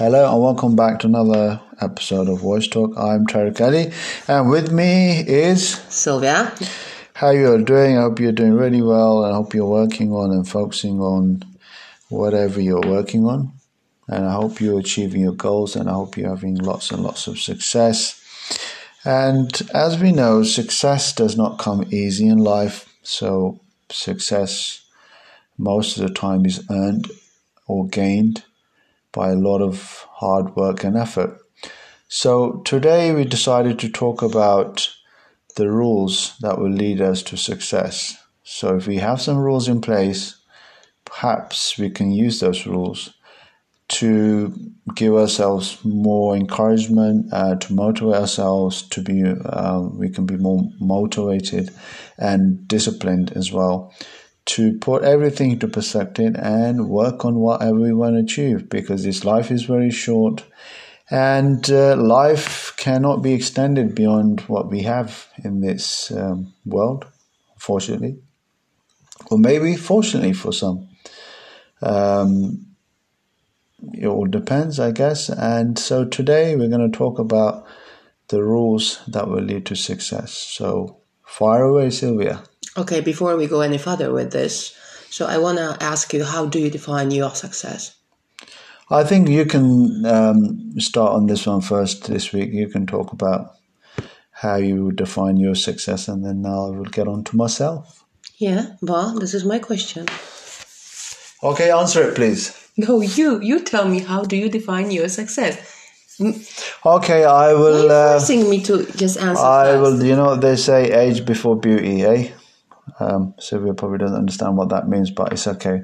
Hello and welcome back to another episode of Voice Talk. I'm Tariq Ali, and with me is Sylvia. How you are doing? I hope you're doing really well. I hope you're working on and focusing on whatever you're working on, and I hope you're achieving your goals, and I hope you're having lots and lots of success. And as we know, success does not come easy in life. So success most of the time is earned or gained by a lot of hard work and effort. So today we decided to talk about the rules that will lead us to success. So if we have some rules in place, perhaps we can use those rules to give ourselves more encouragement, uh, to motivate ourselves to be, uh, we can be more motivated and disciplined as well to put everything into perspective and work on whatever we want to achieve because this life is very short and uh, life cannot be extended beyond what we have in this um, world, unfortunately, or maybe fortunately for some. Um, it all depends, I guess. And so today we're going to talk about the rules that will lead to success. So fire away, Sylvia. Okay, before we go any further with this, so I want to ask you how do you define your success? I think you can um, start on this one first this week. You can talk about how you define your success, and then I will get on to myself. Yeah, well, this is my question. Okay, answer it, please. No, you. You tell me how do you define your success? Okay, I will. Why are you Uh, forcing me to just answer I first? will. You know they say age before beauty, eh? Um, Sylvia probably doesn't understand what that means, but it's okay.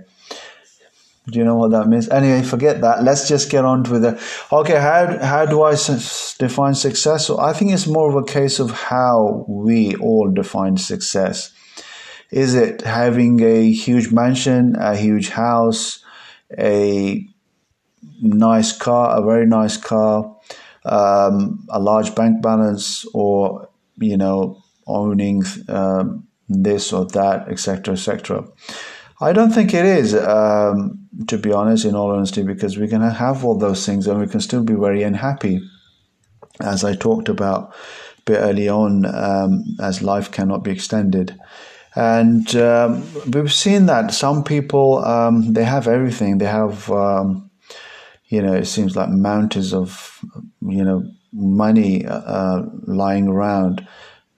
Do you know what that means? Anyway, forget that. Let's just get on with it. Okay, how how do I define success? So I think it's more of a case of how we all define success. Is it having a huge mansion, a huge house, a nice car, a very nice car, um, a large bank balance, or you know, owning um, this or that, etc., etc. I don't think it is, um, to be honest, in all honesty, because we can have all those things and we can still be very unhappy, as I talked about a bit early on, um, as life cannot be extended. And um, we've seen that some people um, they have everything. They have um, you know, it seems like mountains of, you know, money uh, lying around,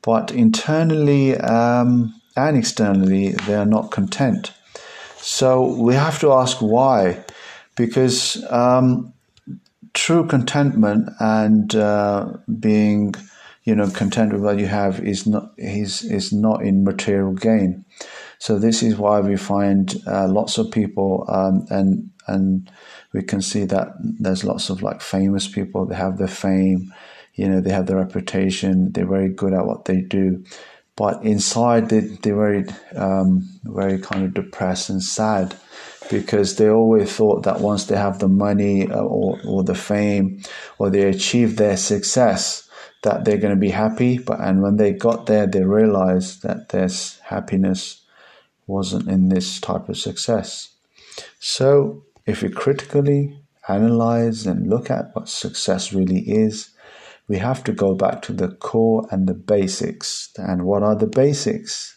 but internally um, and externally, they are not content. So we have to ask why, because um, true contentment and uh, being, you know, content with what you have is not is is not in material gain. So this is why we find uh, lots of people um, and and we can see that there's lots of like famous people. They have their fame, you know, they have the reputation. They're very good at what they do, but inside they they're very um, very kind of depressed and sad because they always thought that once they have the money uh, or or the fame or they achieve their success that they're going to be happy. But and when they got there, they realized that their happiness wasn't in this type of success. So if we critically analyze and look at what success really is, we have to go back to the core and the basics. And what are the basics?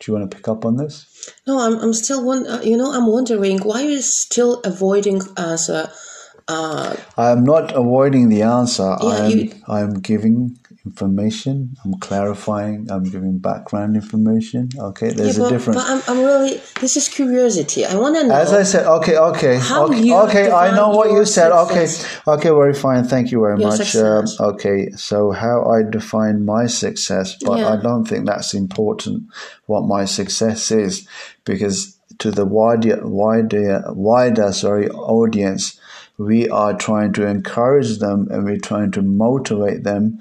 Do you want to pick up on this? No, I'm, I'm still one. Uh, you know, I'm wondering why you're still avoiding answer. Uh, I'm not avoiding the answer. Yeah, I'm, you- I'm giving information. I'm clarifying. I'm giving background information. Okay, there's yeah, a difference. but I'm, I'm really. This is curiosity. I want to know. As I said, okay, okay, How okay, you okay. I know what you said. success. Okay, okay, very fine. Thank you very Your much. Um, okay, so how I define my success, but Yeah. I don't think that's important. What my success is, because to the wider, wider, wider, sorry, audience, we are trying to encourage them and we're trying to motivate them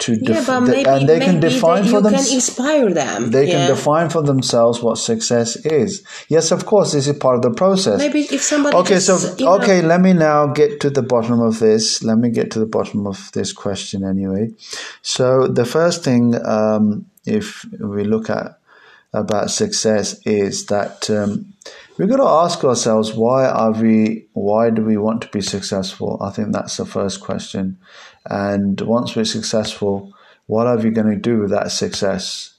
to, yeah, def- but maybe and they maybe can define that for them. can inspire them. They yeah. can define for themselves what success is. Yes, of course, this is part of the process. Maybe if somebody. Okay, just, so you know- okay, let me now get to the bottom of this. Let me get to the bottom of this question anyway. So the first thing, um, if we look at about success is that um, we've got to ask ourselves why are we why do we want to be successful? I think that's the first question. And once we're successful what are we going to do with that success?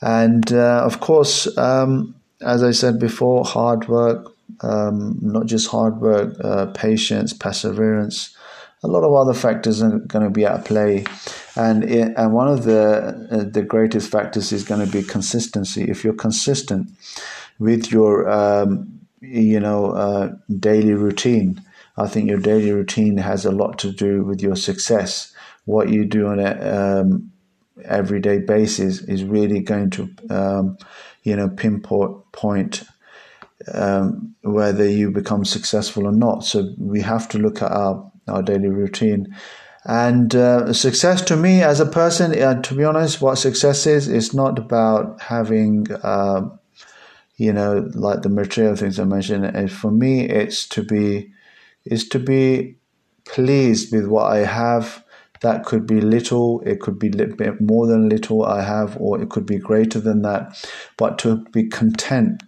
And uh, of course um, as i said before hard work um, not just hard work uh, patience perseverance a lot of other factors are going to be at play, and it, and one of the uh, the greatest factors is going to be consistency. If you're consistent with your um, you know uh, daily routine, I think your daily routine has a lot to do with your success. What you do on a um, everyday basis is really going to um, you know pinpoint point um, whether you become successful or not. So we have to look at our our daily routine. And uh, success to me as a person, uh, to be honest, what success is, is not about having, uh, you know, like the material things I mentioned. And for me, it's to be, is to be pleased with what I have. That could be little, it could be a bit more than little I have, or it could be greater than that. But to be content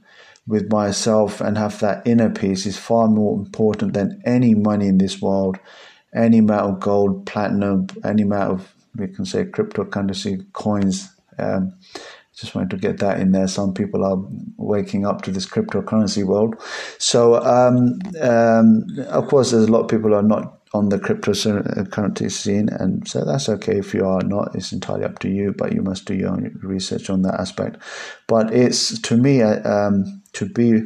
with myself and have that inner peace is far more important than any money in this world, any amount of gold, platinum, any amount of, we can say, cryptocurrency coins. Um, just wanted to get that in there. Some people are waking up to this cryptocurrency world. So, um, um, of course, there's a lot of people who are not on the cryptocurrency scene, and so that's okay if you are not. It's entirely up to you, but you must do your own research on that aspect. But it's to me, uh, um, to be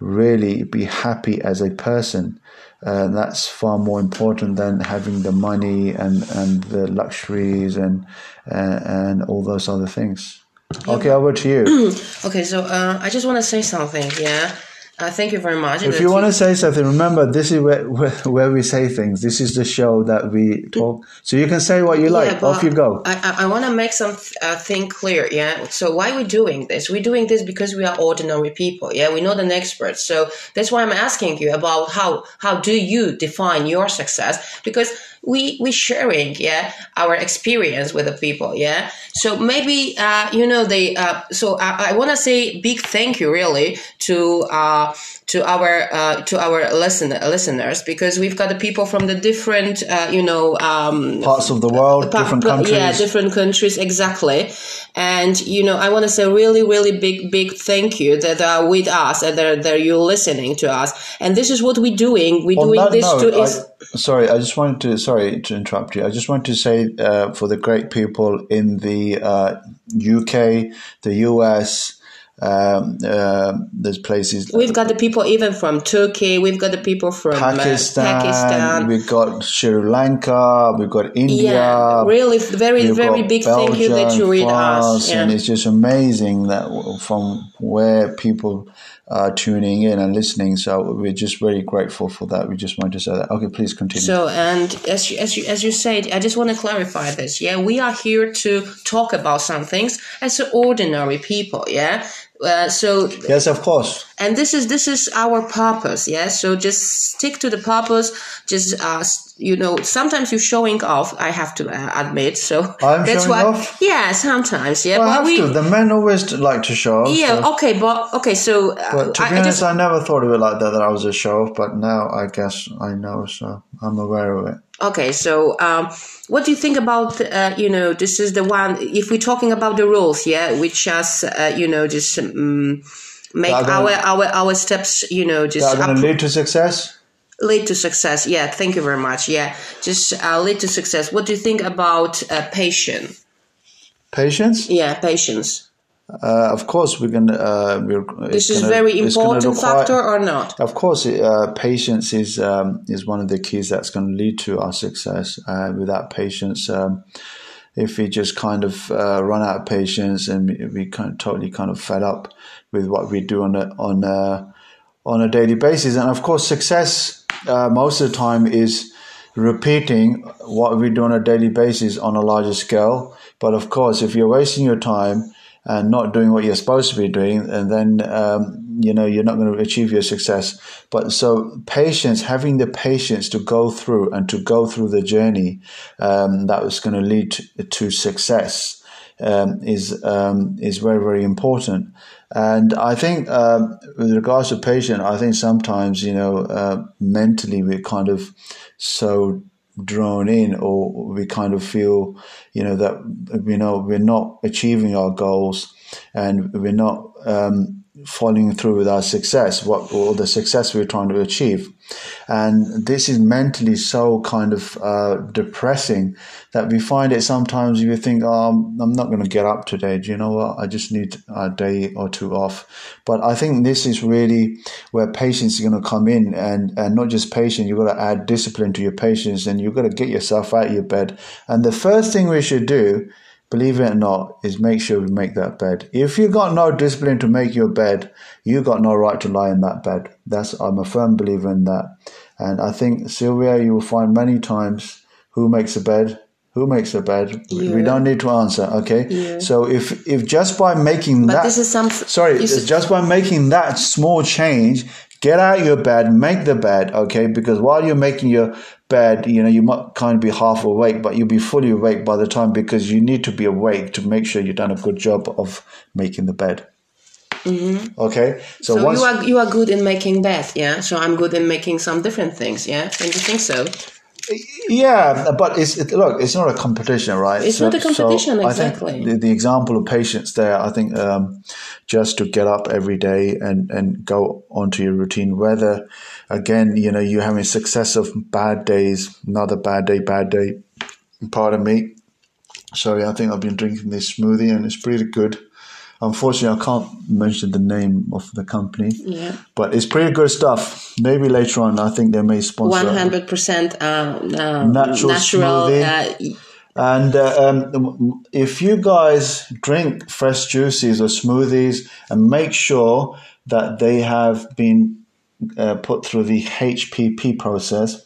really be happy as a person. Uh, that's far more important than having the money and, and the luxuries and uh, and all those other things. Okay, over to you. okay, so uh, I just want to say something. Yeah, uh, thank you very much. If you want to say something, remember this is where, where, where, we say things. This is the show that we talk. So you can say what you like. Yeah, Off you go. I, I, want to make something uh, thing clear. Yeah. So why we doing this? We're doing this because we are ordinary people. Yeah. We're not an expert. So that's why I'm asking you about how how do you define your success? Because we we sharing yeah our experience with the people yeah so maybe uh, you know they uh, so I, I want to say big thank you really to uh, to our uh, to our listen, listeners because we've got the people from the different uh, you know um, parts of the world, pa- different countries. Yeah, different countries exactly. And you know, I want to say really, really big, big thank you that are with us and that, that you're listening to us. And this is what we're doing. We're On doing this note, to. Is- I, sorry, I just wanted to. Sorry to interrupt you. I just want to say uh, for the great people in the uh, UK, the US um, uh, there's places. We've got the people even from Turkey. We've got the people from uh, Pakistan. Uh, Pakistan. We've got Sri Lanka. We've got India. Yeah, really, very, very big Belgium, thank you that you read us. Yeah. And it's just amazing that from where people are tuning in and listening. So we're just very grateful for that. We just wanted to say that. Okay, please continue. So, and as you, as you, as you said, I just want to clarify this. Yeah, we are here to talk about some things as ordinary people. Yeah, uh, so yes, of course. And this is this is our purpose. Yeah. So just stick to the purpose. Just uh, you know, sometimes you're showing off. I have to uh, admit. So I'm that's showing what, off. Yeah, sometimes. Yeah, well, but we. To. The men always like to show off. Yeah. So. Okay, but okay. So. Uh, but to be I, honest, I, just, I never thought of it like that. That I was a show off, but now I guess I know. So I'm aware of it. Okay, so um, what do you think about uh, you know this is the one if we're talking about the rules, yeah, which just uh, you know just um, make gonna, our our our steps you know just going to lead to success. Lead to success, yeah. Thank you very much. Yeah, just uh, lead to success. What do you think about uh, patience? Patience? Yeah, patience. Uh, of course, we're going uh, to. this is gonna, very important require, factor or not? Of course, uh, patience is um, is one of the keys that's going to lead to our success. Uh, without patience, um, if we just kind of uh, run out of patience and we, kind of totally kind of fed up with what we do on a on a, on a daily basis, and of course, success uh, most of the time is repeating what we do on a daily basis on a larger scale. But of course, if you're wasting your time and not doing what you're supposed to be doing, and then um, you know you're not going to achieve your success. But so patience, having the patience to go through and to go through the journey um, that was going to lead to, success um, is um, is very very important. And I think um, with regards to patience I think sometimes you know uh, mentally we're kind of so drawn in or we kind of feel you know that you know we're not achieving our goals and we're not um, following through with our success, what or the success we're trying to achieve. And this is mentally so kind of uh, depressing that we find it sometimes you think, oh, I'm not going to get up today. Do you know what? I just need a day or two off. But I think this is really where patience is going to come in and, and not just patience, you've got to add discipline to your patience and you've got to get yourself out of your bed. And the first thing we should do believe it or not, is make sure we make that bed. If you got no discipline to make your bed, you got no right to lie in that bed. That's I'm a firm believer in that. And I think Sylvia, you will find many times who makes a bed, who makes a bed. Yeah. We don't need to answer, okay? Yeah. So if if just by making but that, this is some. Sorry, just by making that small change, get out your bed, make the bed, okay? Because while you're making your bed, you know, you might kind of be half awake, but you'll be fully awake by the time because you need to be awake to make sure you've done a good job of making the bed. Mm-hmm. Okay, so, so once, you are you are good in making bed, yeah. So I'm good in making some different things, yeah. Don't you think so? Yeah, but it's it, look, it's not a competition, right? It's so, not a competition, so exactly. I think the, the, example of patience there, I think, um, just to get up every day and and go onto your routine, whether again, you know, you're having successive bad days, another bad day, bad day. Pardon me. Sorry, I think I've been drinking this smoothie and it's pretty good. Unfortunately, I can't mention the name of the company. Yeah. But it's pretty good stuff. Maybe later on, I think they may sponsor. One hundred percent uh, uh, natural, natural smoothie. Uh, and uh, um, if you guys drink fresh juices or smoothies, and make sure that they have been uh, put through the HPP process,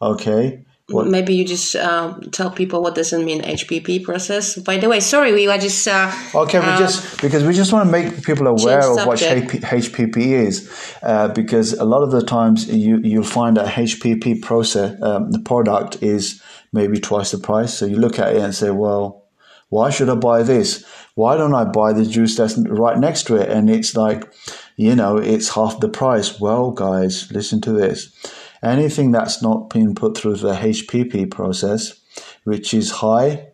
okay, what? Maybe you just uh, tell people what doesn't mean HPP process. By the way, sorry, we are just uh, okay. We uh, just because we just want to make people aware of what HPP is, uh, because a lot of the times you you'll find that HPP process um, the product is maybe twice the price. So you look at it and say, well, why should I buy this? Why don't I buy the juice that's right next to it? And it's like, you know, it's half the price. Well, guys, listen to this anything that's not been put through the HPP process, which is high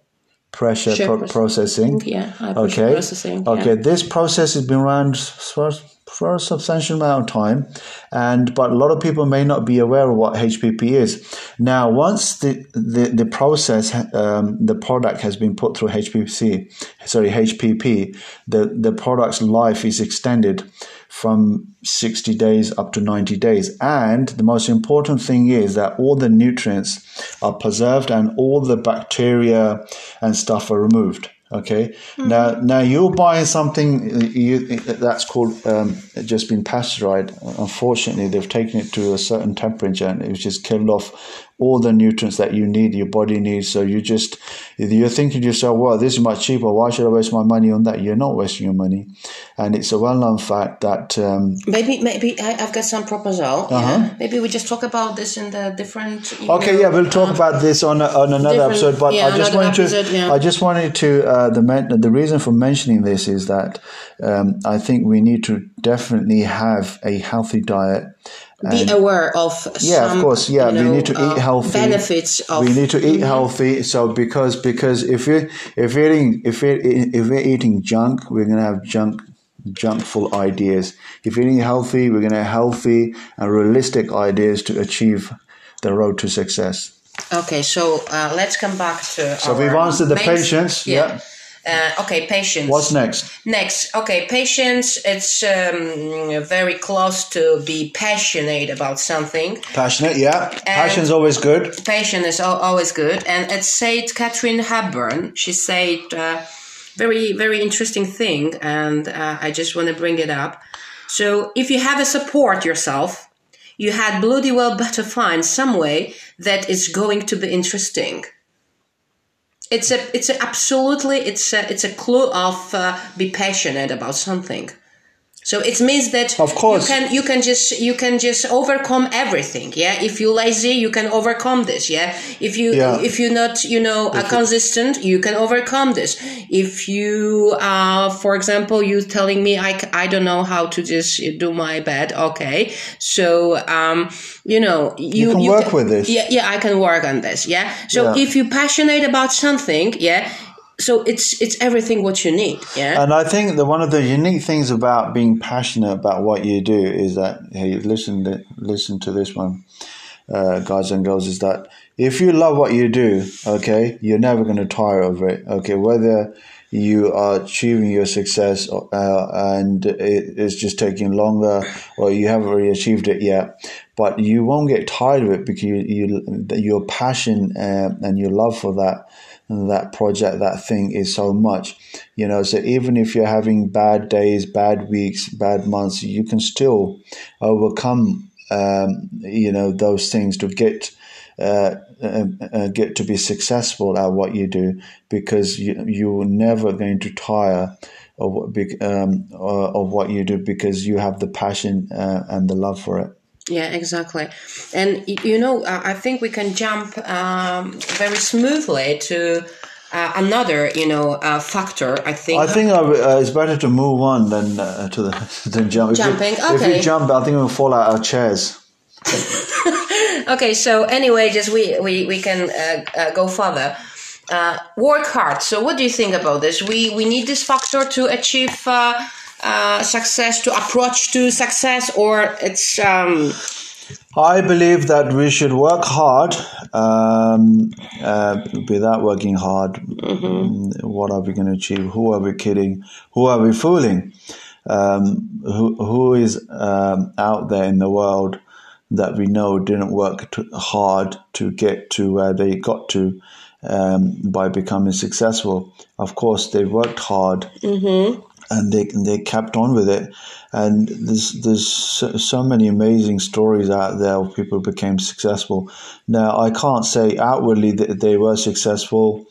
pressure pro- processing. Yeah, high pressure okay. processing. Okay, this process has been around for, for a substantial amount of time, and but a lot of people may not be aware of what HPP is. Now, once the the, the process, um, the product has been put through HPC, sorry HPP, the the product's life is extended from 60 days up to 90 days. And the most important thing is that all the nutrients are preserved and all the bacteria and stuff are removed. Okay. Mm-hmm. Now, now you're buying something you, that's called um, just been pasteurized. Unfortunately, they've taken it to a certain temperature and it's just killed off all the nutrients that you need, your body needs. So you just, you're thinking to yourself, well, this is much cheaper. Why should I waste my money on that? You're not wasting your money. And it's a well known fact that. Um, maybe, maybe I, have got some proposal. Uh-huh. Yeah? Maybe we just talk about this in the different. Okay, yeah, we'll talk uh, about this on, on another episode. But yeah, I just wanted episode, to, yeah. I just wanted to, uh, the, the reason for mentioning this is that um, I think we need to definitely have a healthy diet be aware of yeah some, of course yeah you know, we need to eat uh, healthy benefits of we need to eat mm-hmm. healthy so because because if we if we're eating if we're if we're eating junk we're gonna have junk junkful ideas if we're eating healthy we're gonna have healthy and realistic ideas to achieve the road to success okay so uh, let's come back to so we've answered the patience yeah. yeah. Uh, okay, patience. What's next? Next, okay, patience. It's um, very close to be passionate about something. Passionate, yeah. Passion's always good. Passion is always good. And it said Katharine Hepburn. She said uh, very, very interesting thing, and uh, I just want to bring it up. So, if you have a support yourself, you had bloody well better find some way that is going to be interesting it's a it's a absolutely it's a it's a clue of uh, be passionate about something So it means that Of course. you can you can just you can just overcome everything. Yeah, if you're lazy, you can overcome this. Yeah, if you Yeah. if you're not you know uh, consistent, you can overcome this. If you uh for example, you telling me I I don't know how to just do my bed. Okay, so um you know you can work with this. Yeah, yeah, I can work on this. Yeah. So Yeah. if you're passionate about something, yeah. So it's it's everything what you need. Yeah. And I think that one of the unique things about being passionate about what you do is that hey, listen, to, listen to this one, uh, guys and girls, is that if you love what you do, okay, you're never going to tire of it. Okay, whether you are achieving your success uh, and it is just taking longer, or you haven't really achieved it yet, but you won't get tired of it because you, you your passion uh, and your love for that that project, that thing is so much, you know. So even if you're having bad days, bad weeks, bad months, you can still overcome, um, you know, those things to get. Uh, uh, uh, get to be successful at what you do because you, you're never going to tire of um, uh, of what you do because you have the passion uh, and the love for it. Yeah, exactly. And you know, uh, I think we can jump um, very smoothly to uh, another, you know, uh, factor. I think. I think uh, it's better to move on than uh, to the than jump. If Jumping, If okay. we jump, I think we'll fall out our chairs. okay, so anyway, just we we we can uh, uh, go further. Uh, work hard. So, what do you think about this? We we need this factor to achieve uh, success, to approach to success, or it's um, I believe that we should work hard um, uh, without working hard. Mm, What are we going to achieve? Who are we kidding? Who are we fooling? Um, who, who is um, out there in the world that we know didn't work too hard to get to where they got to um, by becoming successful? Of course, they worked hard and they they kept on with it. And there's there's so, many amazing stories out there of people who became successful. Now I can't say outwardly that they were successful.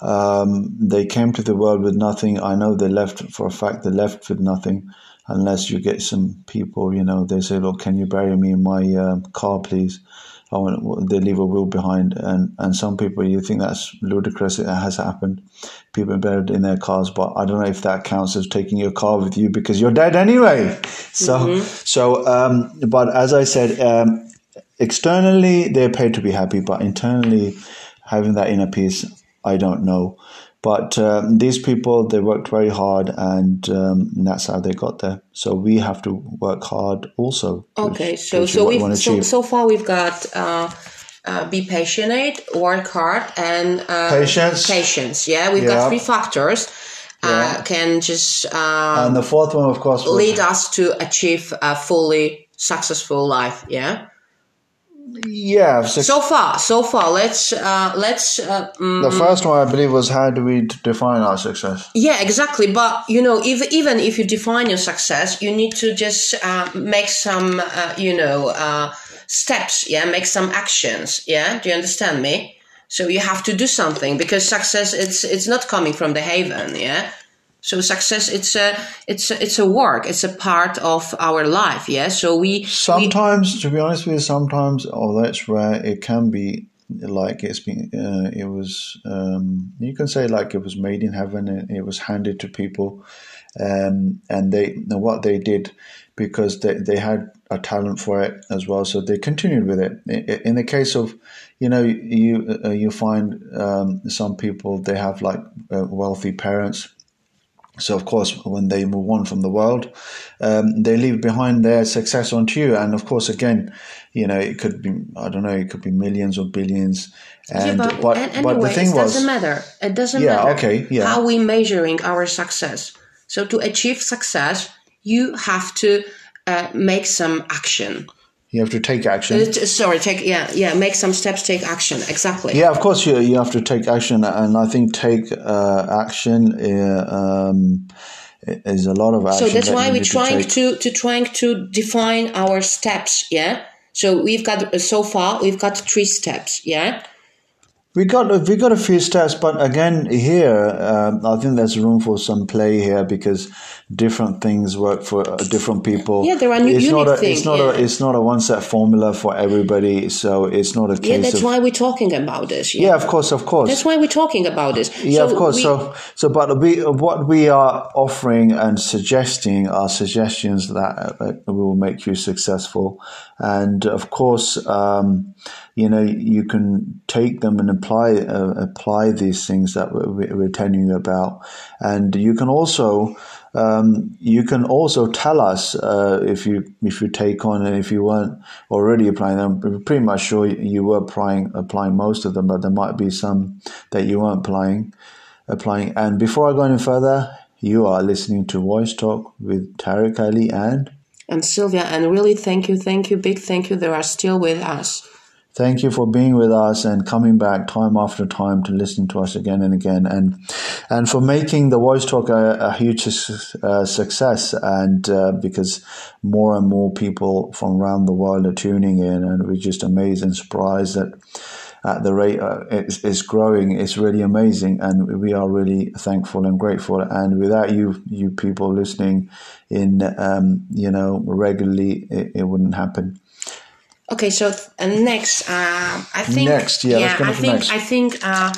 Um, they came to the world with nothing. I know they left for a fact. They left with nothing, unless you get some people. You know, they say, "Look, can you bury me in my um, car, please?" They leave a will behind, and and some people you think that's ludicrous. It has happened. People buried in their cars, but I don't know if that counts as taking your car with you because you're dead anyway. So so, um, but as I said, um, externally they're paid to be happy, but internally having that inner peace, I don't know. But um, these people, they worked very hard, and um, that's how they got there. So we have to work hard also. Okay, so so we so, so far we've got uh, uh, be patient, work hard, and uh, Patience. Patience, yeah, we've Yeah. got three factors. Uh, Yeah. can just uh, and the fourth one, of course, lead us to achieve a fully successful life. Yeah. Yeah. So So far, so far, let's uh, let's uh, mm, the first one, I believe, was how do we define our success? Yeah, exactly. But you know, if, even if you define your success, you need to just uh, make some, uh, you know, uh, steps. Yeah, make some actions. Yeah, do you understand me? So you have to do something because success it's it's not coming from the haven. Yeah. So success it's a it's a, it's a work. It's a part of our life. Yeah. So we we Sometimes, to be honest with you, sometimes, although it's rare, it can be like it's been. Uh, it was. Um, you can say like it was made in heaven. and It was handed to people, um, and they what they did because they they had a talent for it as well. So they continued with it. In the case of, you know, you uh, you find um, some people they have like uh, wealthy parents. So of course, when they move on from the world, um, they leave behind their success onto you. And of course, again, you know, it could be I don't know, it could be millions or billions. And yeah, but, but, an- but the thing it was, doesn't matter. It doesn't Yeah, matter. okay, yeah. How we measuring our success. So to achieve success, you have to uh, make some action. You have to take action. Sorry, take yeah, yeah, make some steps, take action. Exactly. Yeah, of course, you you have to take action, and I think take uh, action uh, um, is a lot of action. So that's that why we're trying take. to, to trying to define our steps. Yeah. So we've got so far we've got three steps. Yeah. We got we got a few stats, but again here um, I think there's room for some play here because different things work for uh, different people. Yeah, there are it's not a, things. It's not yeah. a it's not a one set formula for everybody, so it's not a case. Yeah, that's of, why we're talking about this. Yeah. yeah, of course, of course. That's why we're talking about this. Yeah, so of course. we- so, so, but we, what we are offering and suggesting are suggestions that uh, will make you successful, and of course, um, you know, you can take them and apply uh, apply these things that we're, we're telling you about, and you can also. Um, you can also tell us uh, if you if you take on and if you weren't already applying them. We're pretty much sure you were applying applying most of them, but there might be some that you weren't applying applying. And before I go any further, you are listening to Voice Talk with Tariq Ali and and Sylvia, and really thank you, thank you, big thank you. They are still with us. Thank you for being with us and coming back time after time to listen to us again and again and and for making the voice talk a, a huge uh, success and uh, because more and more people from around the world are tuning in and we're just amazed and surprised that at the rate uh, it's, it's growing. It's really amazing and we are really thankful and grateful. And without you you people listening in um, you know regularly it, it wouldn't happen Okay, so th- and next, uh, I think Next, yeah, let's I think next. I think uh,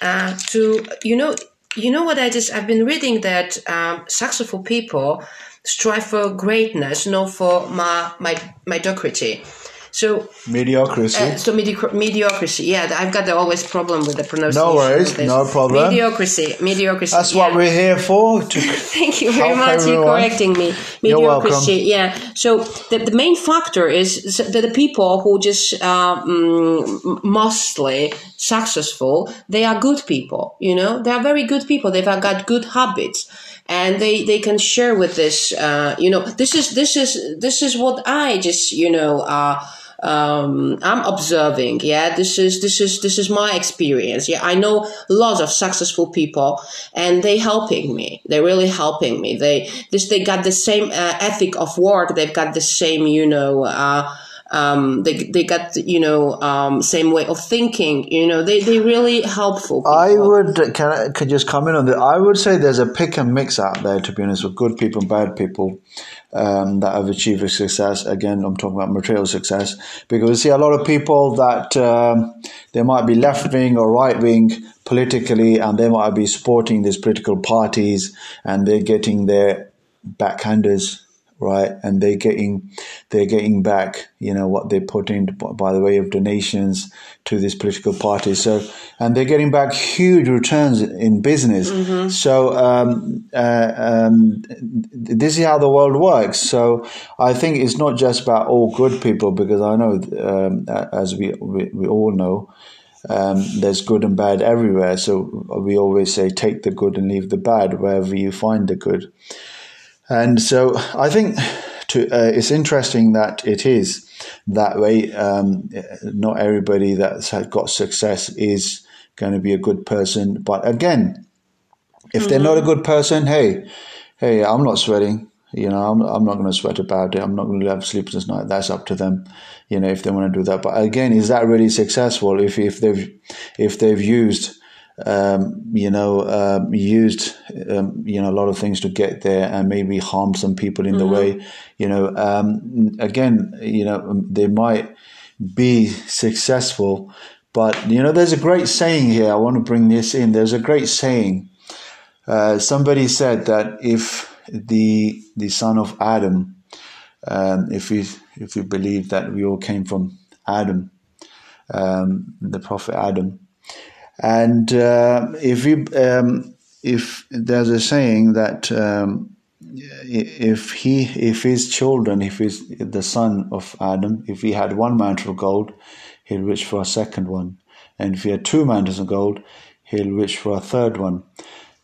uh, to you know you know what I just I've been reading that um, successful people strive for greatness, not for my my mediocrity. So mediocrity uh, so mediocr- mediocrity, yeah, I've got the always problem with the pronunciation. No worries, no problem. Mediocrity, mediocrity. that's yeah. what we're here for to Thank you very much. You're correcting me. You're welcome. Mediocrity, yeah. So the, the main factor is that the people who just uh, mm, mostly successful, they are good people. You know, they are very good people. They've got good habits. And they, they can share with this, uh, you know, this is, this is, this is what I just, you know, uh, um, I'm observing. Yeah, this is this is this is my experience. Yeah, I know lots of successful people, and they helping me. They're really helping me. They this they got the same uh, ethic of work. They've got the same, you know. Uh, um, they they got you know um, same way of thinking. You know, they they really helpful. People. I would can I could just comment on that. I would say there's a pick and mix out there, to be honest, with good people and bad people um, that have achieved a success. Again, I'm talking about material success because you see a lot of people that um, they might be left wing or right wing politically, and they might be supporting these political parties, and they're getting their backhanders right? And they're getting they're getting back you know what they put in by the way of donations to these political parties so and they're getting back huge returns in business. So um, uh, um, this is how the world works. So i think it's not just about all good people because i know um, as we, we we all know um, there's good and bad everywhere. So we always say take the good and leave the bad wherever you find the good and so I think to, uh, it's interesting that it is that way. Um, not everybody that's had got success is going to be a good person. But again, if they're not a good person, hey, hey, I'm not sweating. You know, I'm, I'm not going to sweat about it. I'm not going to have sleepless night. That's up to them. You know, if they want to do that. But again, is that really successful? If if they've if they've used um, you know, um, used, um, you know, a lot of things to get there and maybe harm some people in the way, you know, um, again, you know, they might be successful, but, you know, there's a great saying here. I want to bring this in. There's a great saying. Uh, somebody said that if the, the son of Adam, um, if we, if we believe that we all came from Adam, um, the prophet Adam, and uh, if you, um, if there's a saying that um, if he, if his children, if he's the son of Adam, if he had one mantle of gold, he'll wish for a second one, and if he had two mantles of gold, he'll wish for a third one.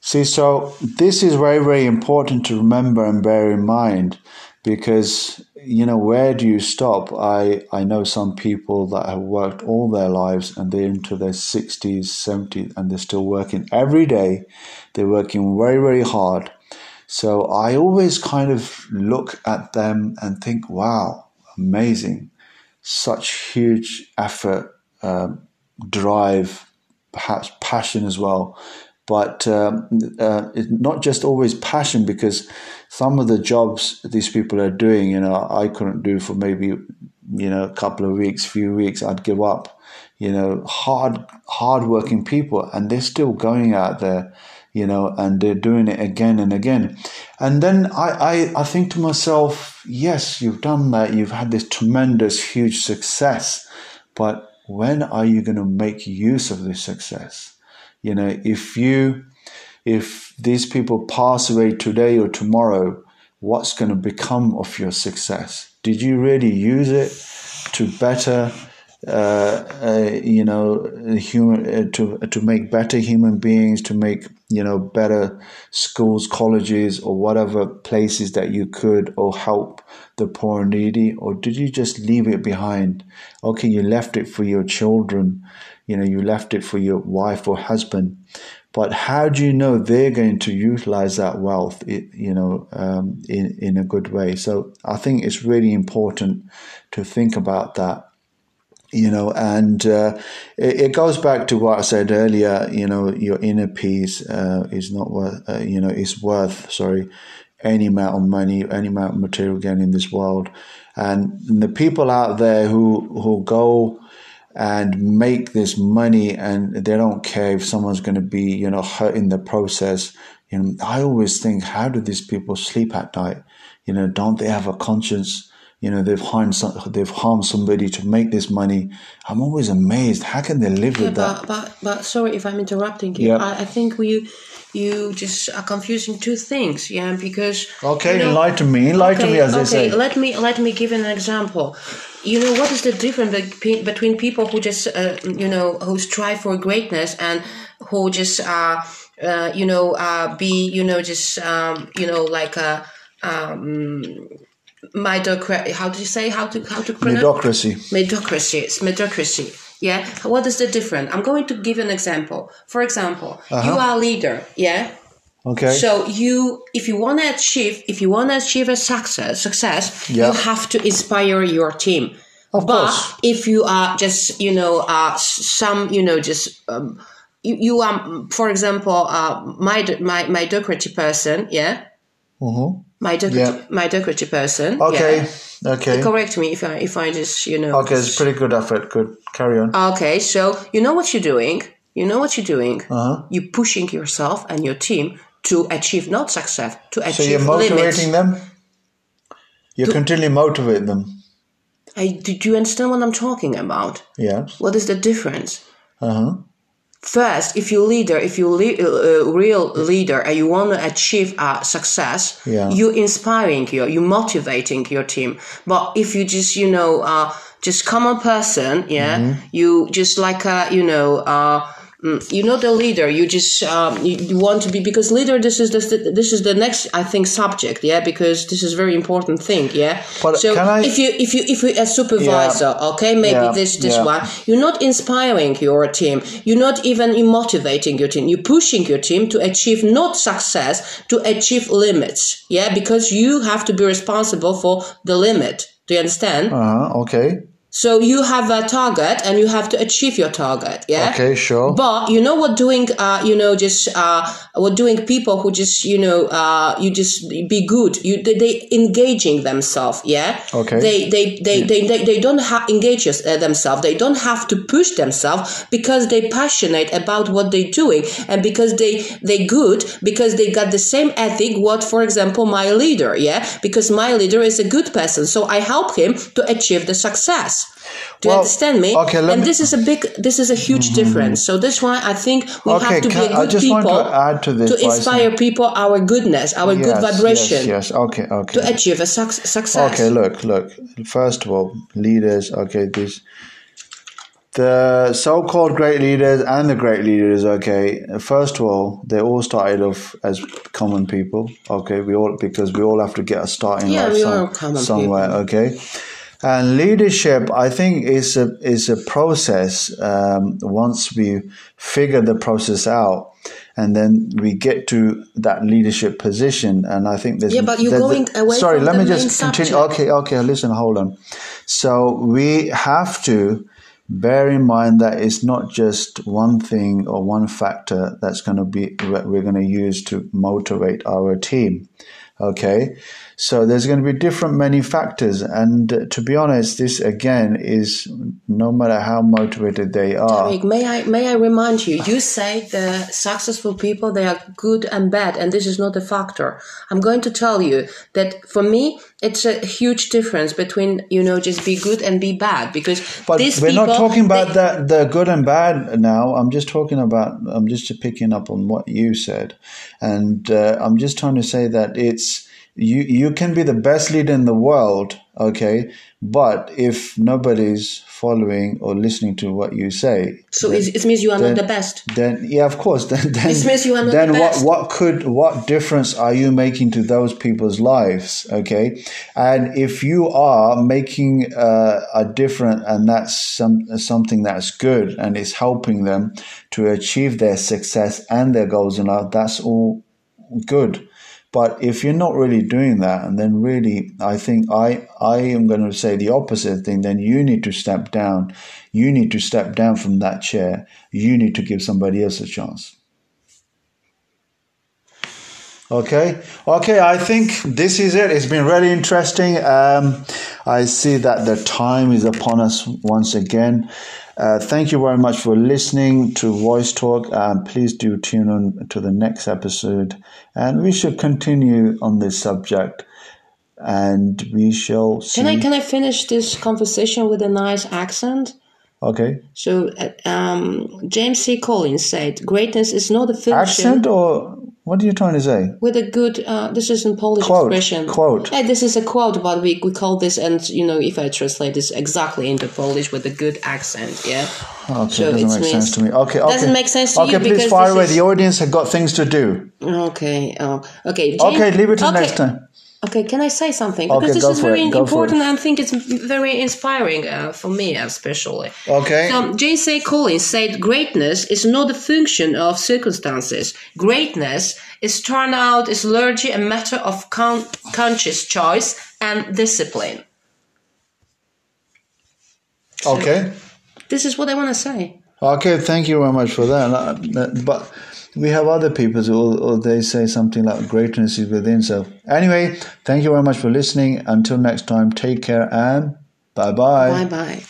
See, so this is very, very important to remember and bear in mind because you know where do you stop? I i know some people that have worked all their lives and they're into their 60s 70s and they're still working. Every day they're working very very hard. So i always kind of look at them and think wow amazing. Such huge effort um, drive perhaps passion as well. But um, uh, it's not just always passion because some of the jobs these people are doing, you know, I couldn't do for maybe, you know, a couple of weeks, few weeks, I'd give up. You know, hard, hard working people, and they're still going out there, you know, and they're doing it again and again. And then I, I, I think to myself, yes, you've done that. You've had this tremendous, huge success, but when are you going to make use of this success? You know, if you, if these people pass away today or tomorrow, what's going to become of your success? Did you really use it to better, uh, uh, you know, human uh, to to make better human beings, to make you know better schools, colleges, or whatever places that you could, or help the poor and needy, or did you just leave it behind? Okay, you left it for your children, you know, you left it for your wife or husband, but how do you know they're going to utilize that wealth, you know, um, in in a good way? So I think it's really important to think about that you know, and uh, it, it, goes back to what I said earlier. You know, your inner peace uh, is not worth, uh, you know, is worth, sorry, any amount of money, any amount of material gain in this world. And the people out there who who go and make this money and they don't care if someone's going to be, you know, hurt in the process. You know, I always think, how do these people sleep at night? You know, don't they have a conscience? you know they've harmed some, they've harmed somebody to make this money. I'm always amazed. How can they live yeah, with but, that? but but sorry if i'm interrupting you. I, I, think we you just are confusing two things yeah because okay you know, enlighten me enlighten okay, me as okay, they say. let me let me give an example you know what is the difference between people who just uh, you know who strive for greatness and who just uh, uh you know uh be you know just um you know like a um Medocracy. How do you say how to how to pronounce? Medocracy. Medocracy. It's medocracy. Yeah. What is the difference? I'm going to give an example. For example, uh-huh. you are a leader. Yeah. Okay. So you, if you want to achieve, if you want to achieve a success, success, yeah. you have to inspire your team. Of but course. if you are just, you know, uh, some, you know, just um, you, you are, for example, uh, my my my person, yeah. Mm-hmm my yeah. my decorative person. Okay. Yeah. Okay. Correct me if I if I just you know. Okay, it's pretty good effort. Good. Carry on. Okay, so you know what you're doing. You know what you're doing. Uh-huh. You're pushing yourself and your team to achieve not success to achieve So you're motivating limits. them. You're to, continually motivating them. I, do you understand what I'm talking about? Yes. What is the difference? Uh huh first if you're leader if you're a uh, real leader and you want to achieve uh, success yeah. you're inspiring you you're motivating your team but if you just you know uh, just common person yeah mm-hmm. you just like a you know uh, you're not a leader. You just um, you, want to be because leader. This is the this is the next I think subject. Yeah, because this is very important thing. Yeah. But so I, if you if you if you a supervisor, yeah, okay, maybe yeah, this this yeah. one, you're not inspiring your team. You're not even motivating your team. You're pushing your team to achieve not success to achieve limits. Yeah, because you have to be responsible for the limit. Do you understand? Uh-huh, okay. So you have a target and you have to achieve your target. Yeah. Okay, sure. But you know what doing, uh, you know, just, uh, what doing people who just, you know, uh, you just be good. You, they, they engaging themselves. Yeah. Okay. They, they, they, yeah. they, they, they, don't ha- engage uh, themselves. They don't have to push themselves because they passionate about what they're doing and because they, they good because they got the same ethic. What, for example, my leader. Yeah. Because my leader is a good person. So I help him to achieve the success. Do well, you understand me? Okay, and me, this is a big, this is a huge mm-hmm. difference. So that's why I think we okay, have to can, be a good people to, to, this, to inspire people our goodness, our yes, good vibration. Yes, yes, okay, okay. To achieve a su- success. Okay, look, look. First of all, leaders. Okay, this the so-called great leaders and the great leaders okay first of all they all started off as common people okay we all because we all have to get a start in yeah, life some, somewhere people. okay and leadership, I think, is a is a process. Um, once we figure the process out, and then we get to that leadership position, and I think there's yeah, but you're going away. Sorry, let me just continue. Subject. Okay, okay, listen, hold on. So we have to bear in mind that it's not just one thing or one factor that's going to be we're going to use to motivate our team okay so there's going to be different many factors and to be honest this again is no matter how motivated they are. Tariq, may i may i remind you you say the successful people they are good and bad and this is not a factor. I'm going to tell you that for me it's a huge difference between you know just be good and be bad because but these we're people, not talking about they, that the good and bad now. I'm just talking about i'm just picking up on what you said. And uh, i'm just trying to say that it's you you can be the best leader in the world okay but if nobody's following or listening to what you say so then, it means you are then, not the best. then yeah of course then, then this means you are not then the what best. what what could what difference are you making to those people's lives okay? And if you are making uh, a difference and that's some something that's good and is helping them to achieve their success and their goals in life that's all good but if you're not really doing that, and then really, I think I, I am going to say the opposite thing, then you need to step down. You need to step down from that chair. You need to give somebody else a chance. Okay, okay. I think this is it. It's been really interesting. Um, I see that the time is upon us once again. Uh, thank you very much for listening to Voice Talk. Um, please do tune in to the next episode, and we should continue on this subject. And we shall see. Can I can I finish this conversation with a nice accent? Okay. So, uh, um, James C. Collins said, "Greatness is not a function." Accent or what are you trying to say? With a good, uh, this is a Polish quote, expression. Quote. Yeah, this is a quote, but we, we call this, and you know, if I translate this exactly into Polish with a good accent, yeah. Okay, so doesn't make sense to me. Okay, okay. Doesn't make sense to okay, you please fire away. is... The audience have got things to do. Okay. Oh, okay. James, okay, leave it to okay. next time. Okay, can I say something? Because okay, this is very it, important and I think it's very inspiring uh, for me, especially. Okay. So, J.C. Collins said greatness is not a function of circumstances. Greatness is turned out, is largely a matter of con- conscious choice and discipline. So, okay. This is what I want to say. Okay, thank you very much for that. But we have other people who they say something like greatness is within. So anyway, thank you very much for listening. Until next time, take care and bye bye. Bye bye.